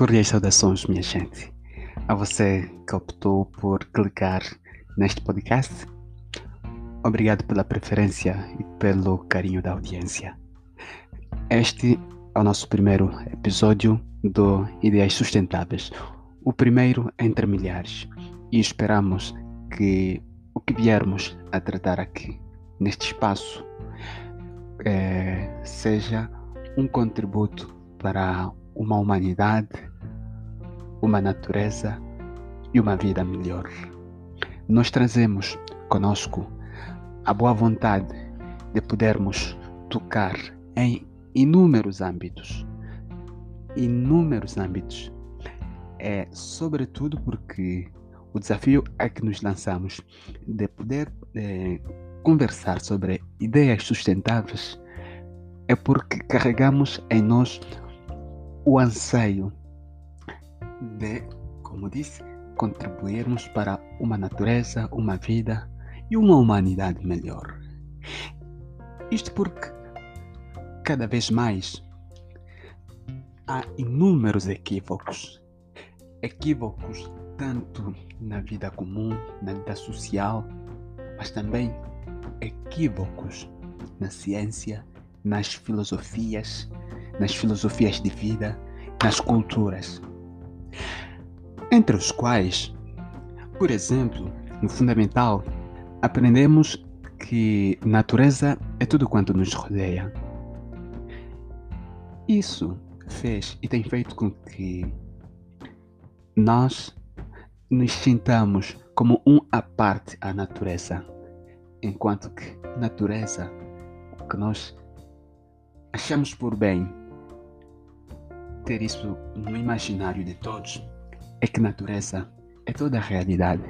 Cordiais saudações, minha gente. A você que optou por clicar neste podcast, obrigado pela preferência e pelo carinho da audiência. Este é o nosso primeiro episódio do Ideais Sustentáveis, o primeiro entre milhares, e esperamos que o que viermos a tratar aqui, neste espaço, é, seja um contributo para uma humanidade, uma natureza e uma vida melhor. Nós trazemos conosco a boa vontade de podermos tocar em inúmeros âmbitos. Inúmeros âmbitos. É sobretudo porque o desafio é que nos lançamos de poder é, conversar sobre ideias sustentáveis é porque carregamos em nós o anseio de, como disse, contribuirmos para uma natureza, uma vida e uma humanidade melhor. Isto porque cada vez mais há inúmeros equívocos. Equívocos tanto na vida comum, na vida social, mas também equívocos na ciência, nas filosofias, nas filosofias de vida, nas culturas. Entre os quais, por exemplo, no fundamental, aprendemos que natureza é tudo quanto nos rodeia. Isso fez e tem feito com que nós nos sintamos como um à parte à natureza, enquanto que natureza, o que nós achamos por bem ter isso no imaginário de todos é que natureza é toda a realidade.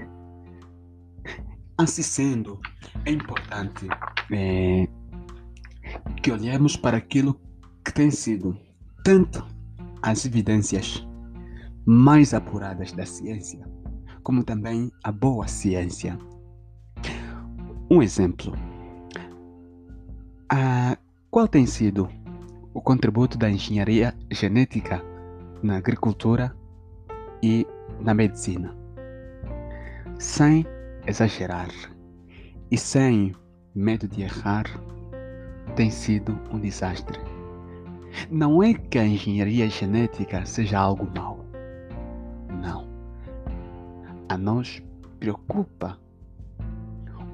Assim sendo, é importante é, que olhemos para aquilo que tem sido tanto as evidências mais apuradas da ciência, como também a boa ciência. Um exemplo. Ah, qual tem sido o contributo da engenharia genética na agricultura e na medicina? Sem exagerar e sem medo de errar, tem sido um desastre. Não é que a engenharia genética seja algo mau. Não. A nós preocupa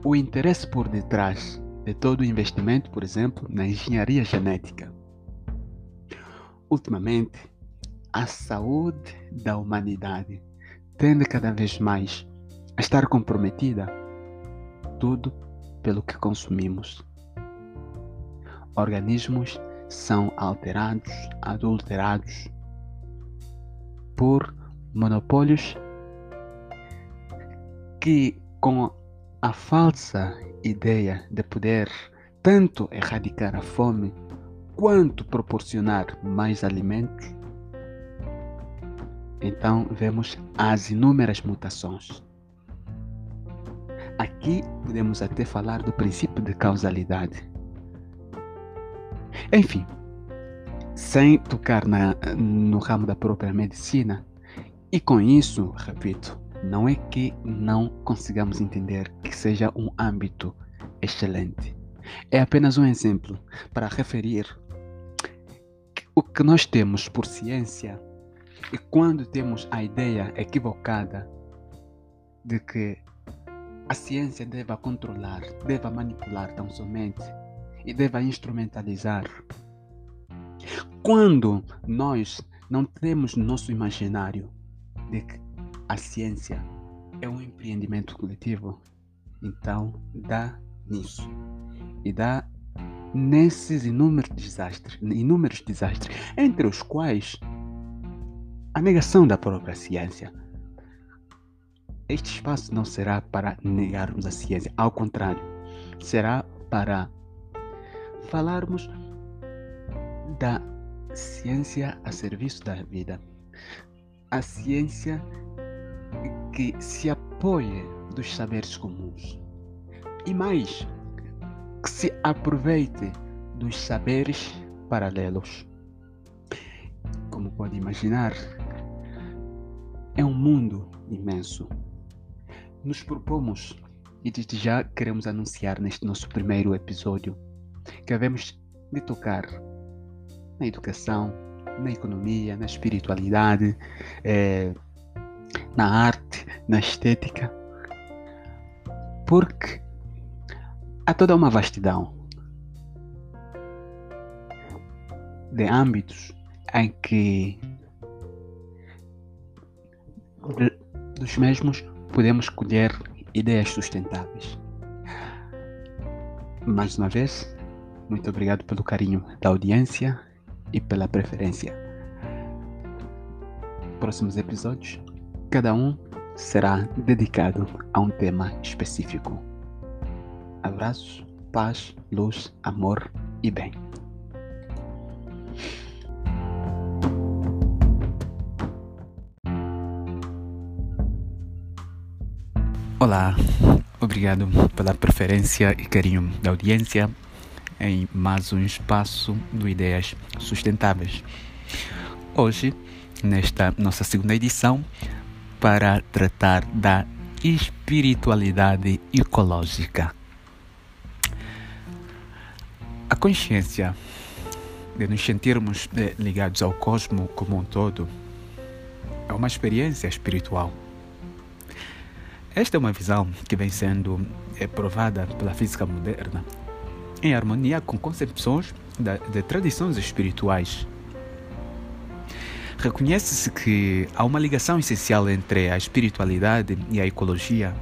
o interesse por detrás de todo o investimento, por exemplo, na engenharia genética. Ultimamente, a saúde da humanidade tende cada vez mais a estar comprometida, tudo pelo que consumimos. Organismos são alterados, adulterados por monopólios que, com a falsa ideia de poder tanto erradicar a fome quanto proporcionar mais alimentos, então vemos as inúmeras mutações. Aqui podemos até falar do princípio de causalidade. Enfim, sem tocar na, no ramo da própria medicina, e com isso, repito, não é que não consigamos entender que seja um âmbito excelente. É apenas um exemplo para referir o que nós temos por ciência e quando temos a ideia equivocada de que a ciência deva controlar, deva manipular tão somente e deva instrumentalizar. Quando nós não temos no nosso imaginário de que a ciência é um empreendimento coletivo, então dá nisso. E dá nesses inúmeros desastres, inúmeros desastres, entre os quais a negação da própria ciência. Este espaço não será para negarmos a ciência, ao contrário, será para falarmos da ciência a serviço da vida. A ciência que se apoie dos saberes comuns. E mais, que se aproveite dos saberes paralelos. Como pode imaginar, é um mundo imenso. Nos propomos e desde já queremos anunciar neste nosso primeiro episódio que havemos de tocar na educação, na economia, na espiritualidade, eh, na arte, na estética, porque há toda uma vastidão de âmbitos em que dos mesmos podemos colher ideias sustentáveis. Mais uma vez, muito obrigado pelo carinho da audiência e pela preferência. Próximos episódios, cada um será dedicado a um tema específico. Abraços, paz, luz, amor e bem. Olá, obrigado pela preferência e carinho da audiência em mais um espaço do Ideias Sustentáveis. Hoje, nesta nossa segunda edição, para tratar da espiritualidade ecológica. A consciência de nos sentirmos eh, ligados ao cosmo como um todo é uma experiência espiritual esta é uma visão que vem sendo é, provada pela física moderna em harmonia com concepções de tradições espirituais. Reconhece-se que há uma ligação essencial entre a espiritualidade e a ecologia,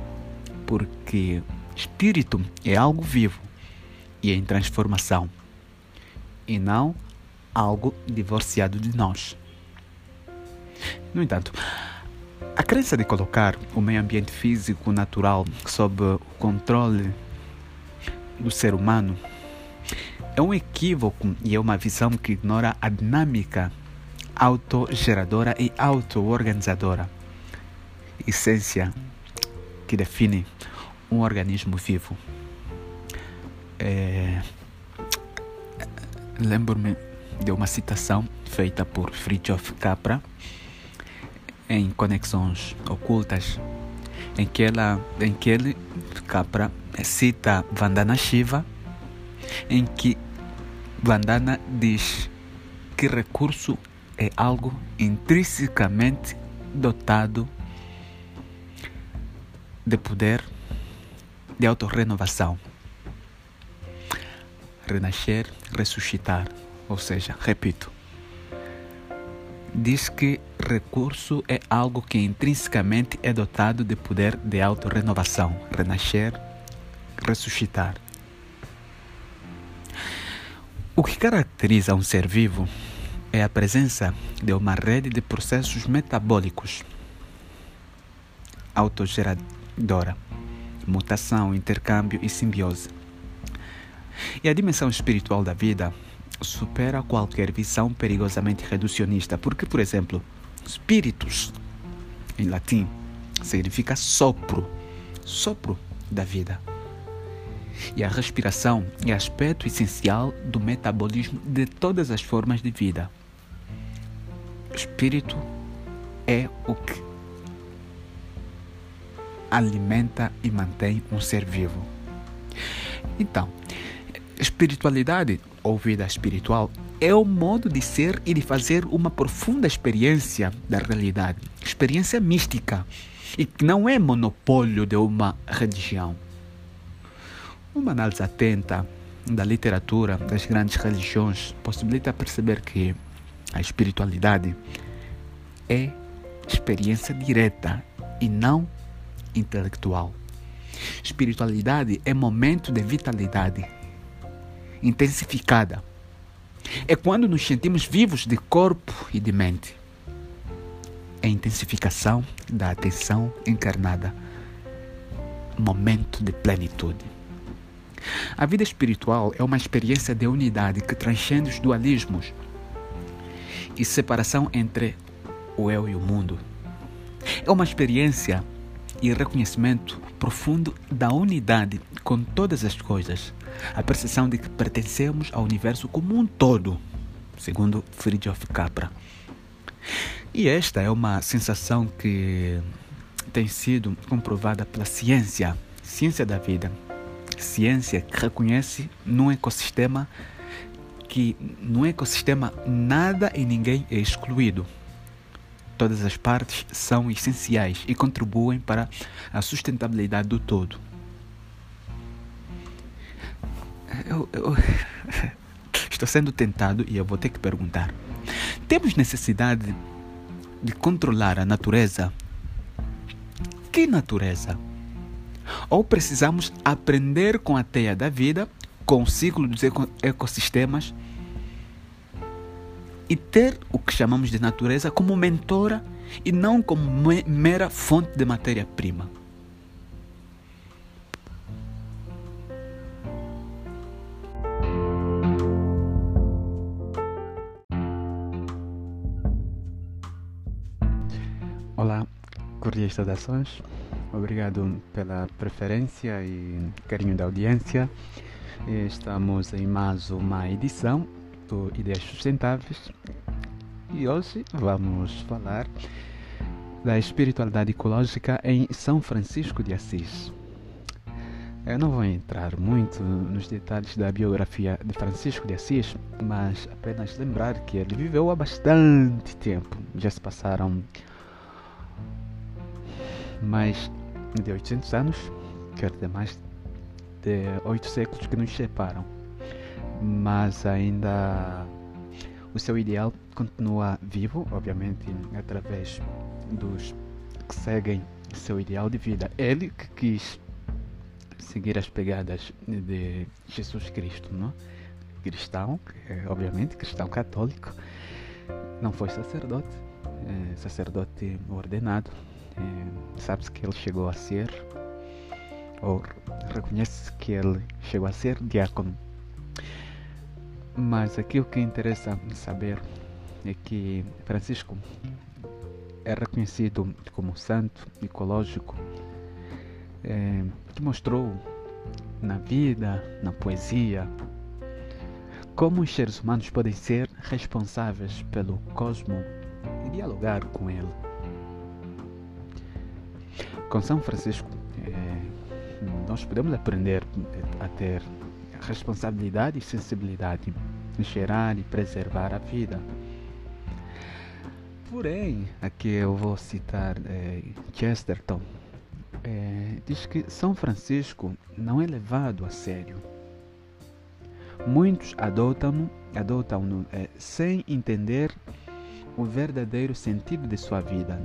porque espírito é algo vivo e em transformação, e não algo divorciado de nós. No entanto, a crença de colocar o meio ambiente físico natural sob o controle do ser humano é um equívoco e é uma visão que ignora a dinâmica autogeradora e auto-organizadora, essência que define um organismo vivo. É... Lembro-me de uma citação feita por Fritjof Capra em conexões ocultas, em que, ela, em que ele, Capra, cita Vandana Shiva, em que Vandana diz que recurso é algo intrinsecamente dotado de poder de autorrenovação. Renascer, ressuscitar, ou seja, repito, diz que recurso é algo que intrinsecamente é dotado de poder de autorrenovação, renascer, ressuscitar. O que caracteriza um ser vivo é a presença de uma rede de processos metabólicos autogeradora, mutação, intercâmbio e simbiose. E a dimensão espiritual da vida supera qualquer visão perigosamente reducionista, porque, por exemplo, spiritus, em latim, significa sopro, sopro da vida. E a respiração é aspecto essencial do metabolismo de todas as formas de vida. O espírito é o que alimenta e mantém um ser vivo. Então, espiritualidade ou vida espiritual é o modo de ser e de fazer uma profunda experiência da realidade, experiência mística, e que não é monopólio de uma religião. Uma análise atenta da literatura das grandes religiões possibilita perceber que a espiritualidade é experiência direta e não intelectual. Espiritualidade é momento de vitalidade, intensificada. É quando nos sentimos vivos de corpo e de mente. É a intensificação da atenção encarnada. Momento de plenitude. A vida espiritual é uma experiência de unidade que transcende os dualismos e separação entre o eu e o mundo. É uma experiência e reconhecimento profundo da unidade com todas as coisas, a percepção de que pertencemos ao universo como um todo, segundo Fritjof Capra. E esta é uma sensação que tem sido comprovada pela ciência, ciência da vida, ciência que reconhece num ecossistema que no ecossistema nada e ninguém é excluído. Todas as partes são essenciais e contribuem para a sustentabilidade do todo. Eu, eu estou sendo tentado e eu vou ter que perguntar: temos necessidade de controlar a natureza? Que natureza? Ou precisamos aprender com a teia da vida, com o ciclo dos ecossistemas e ter o que chamamos de natureza como mentora e não como mera fonte de matéria-prima. Cordiais saudações. Obrigado pela preferência e carinho da audiência. Estamos em mais uma edição do Ideias Sustentáveis e hoje vamos falar da espiritualidade ecológica em São Francisco de Assis. Eu não vou entrar muito nos detalhes da biografia de Francisco de Assis, mas apenas lembrar que ele viveu há bastante tempo. Já se passaram mais de 800 anos, quer dizer, mais de oito séculos que nos separam mas ainda o seu ideal continua vivo, obviamente, através dos que seguem seu ideal de vida. Ele que quis seguir as pegadas de Jesus Cristo, não? cristão, é, obviamente cristão católico, não foi sacerdote, é, sacerdote ordenado. É, Sabe-se que ele chegou a ser, ou reconhece que ele chegou a ser diácono mas aqui o que interessa saber é que Francisco é reconhecido como santo ecológico é, que mostrou na vida, na poesia, como os seres humanos podem ser responsáveis pelo cosmo e dialogar com ele. Com São Francisco, é, nós podemos aprender a ter responsabilidade e sensibilidade em gerar e preservar a vida. Porém, aqui eu vou citar é, Chesterton, é, diz que São Francisco não é levado a sério. Muitos adotam-no adotam é, sem entender o verdadeiro sentido de sua vida.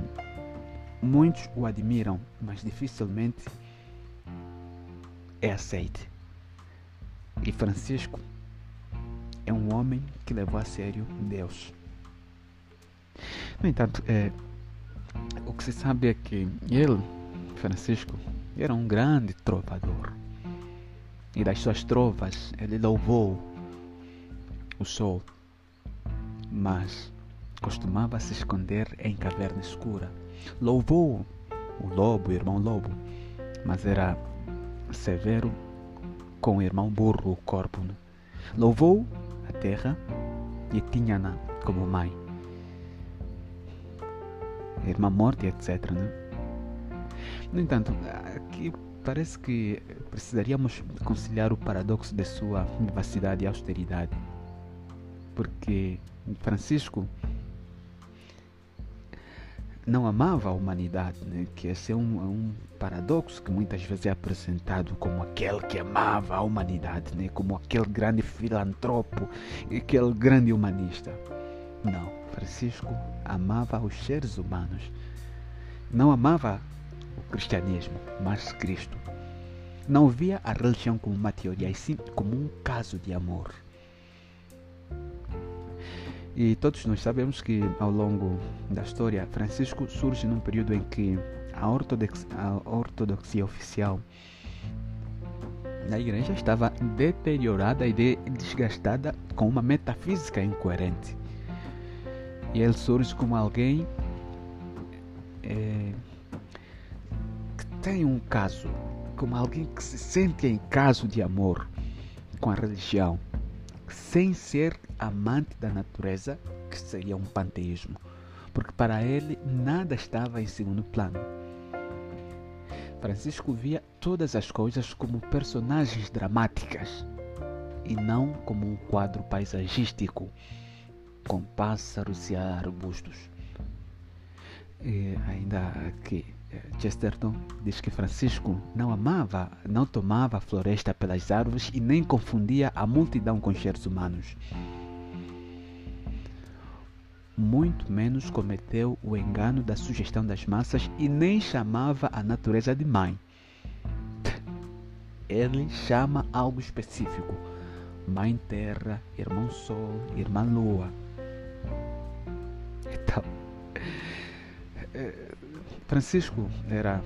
Muitos o admiram, mas dificilmente é aceite. E Francisco é um homem que levou a sério Deus. No entanto, é, o que se sabe é que ele, Francisco, era um grande trovador. E das suas trovas ele louvou o sol, mas costumava se esconder em caverna escura. Louvou o lobo, o irmão lobo, mas era severo com o irmão burro, o corpo. Né? Louvou a terra e tinha-na como mãe. Irmã morte, etc. Né? No entanto, aqui parece que precisaríamos conciliar o paradoxo de sua vivacidade e austeridade. Porque Francisco não amava a humanidade, né? que esse é um, é um, paradoxo que muitas vezes é apresentado como aquele que amava a humanidade, né? como aquele grande filantropo, aquele grande humanista. Não, Francisco amava os seres humanos. Não amava o cristianismo, mas Cristo. Não via a religião como uma teoria, e sim como um caso de amor. E todos nós sabemos que ao longo da história, Francisco surge num período em que a ortodoxia, a ortodoxia oficial da igreja estava deteriorada e desgastada com uma metafísica incoerente. E ele surge como alguém é, que tem um caso, como alguém que se sente em caso de amor com a religião sem ser amante da natureza, que seria um panteísmo, porque para ele nada estava em segundo plano. Francisco via todas as coisas como personagens dramáticas e não como um quadro paisagístico com pássaros e arbustos. E ainda eh, Chesterton diz que Francisco não amava, não tomava a floresta pelas árvores e nem confundia a multidão com seres humanos. Muito menos cometeu o engano da sugestão das massas e nem chamava a natureza de mãe. Ele chama algo específico: Mãe Terra, Irmão Sol, Irmã Lua. Então, eh, Francisco era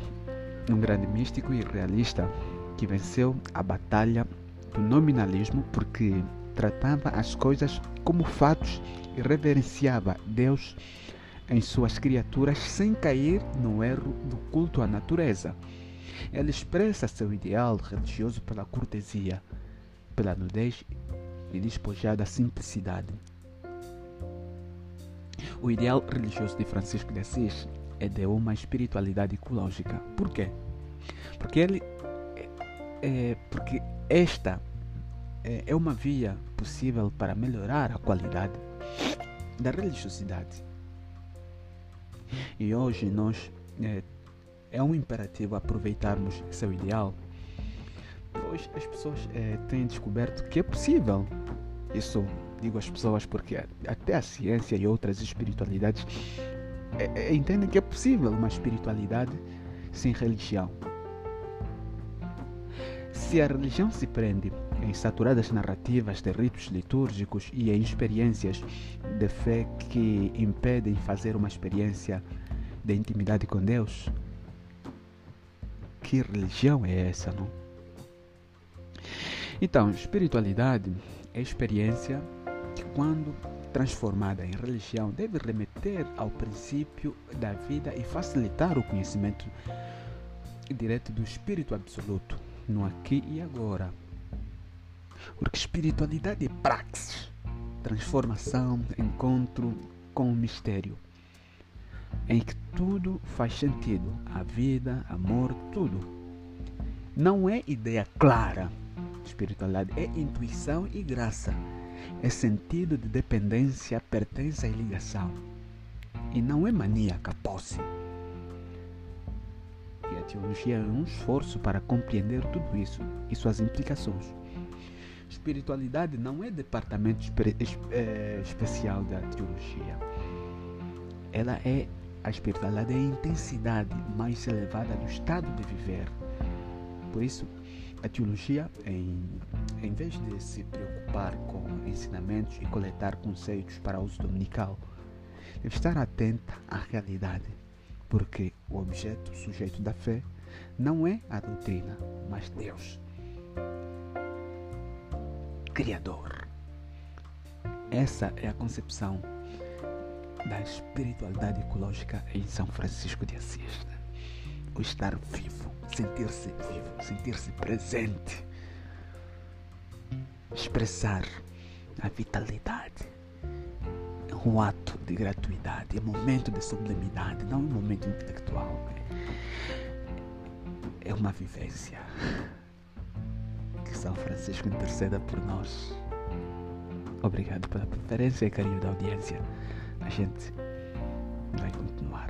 um grande místico e realista que venceu a batalha do nominalismo porque tratava as coisas como fatos e reverenciava Deus em suas criaturas sem cair no erro do culto à natureza. Ele expressa seu ideal religioso pela cortesia, pela nudez e despojada simplicidade. O ideal religioso de Francisco de Assis é de uma espiritualidade ecológica. Por quê? Porque ele é, é, porque esta é, é uma via possível para melhorar a qualidade da religiosidade. E hoje nós é, é um imperativo aproveitarmos seu ideal, pois as pessoas é, têm descoberto que é possível. Isso digo às pessoas porque até a ciência e outras espiritualidades é, é, entendem que é possível uma espiritualidade sem religião. Se a religião se prende em saturadas narrativas de ritos litúrgicos e em experiências de fé que impedem fazer uma experiência de intimidade com Deus, que religião é essa, não? Então, espiritualidade é experiência que quando transformada em religião deve remeter ao princípio da vida e facilitar o conhecimento direto do Espírito Absoluto, no aqui e agora. Porque espiritualidade é praxis, transformação, encontro com o mistério, em que tudo faz sentido, a vida, amor, tudo. Não é ideia clara, espiritualidade é intuição e graça é sentido de dependência, pertença e ligação. E não é maníaca, posse. E a teologia é um esforço para compreender tudo isso e suas implicações. Espiritualidade não é departamento é, especial da teologia. Ela é a espiritualidade é a intensidade mais elevada do estado de viver. Por isso, a teologia, em, em vez de se preocupar com ensinamentos e coletar conceitos para uso dominical, deve estar atenta à realidade, porque o objeto, sujeito da fé, não é a doutrina, mas Deus, Criador. Essa é a concepção da espiritualidade ecológica em São Francisco de Assis. Né? O estar vivo sentir-se vivo, sentir-se presente, expressar a vitalidade. É um ato de gratuidade, é um momento de sublimidade, não é um momento intelectual. É, é uma vivência. Que São Francisco interceda por nós. Obrigado pela preferência e carinho da audiência. A gente vai continuar.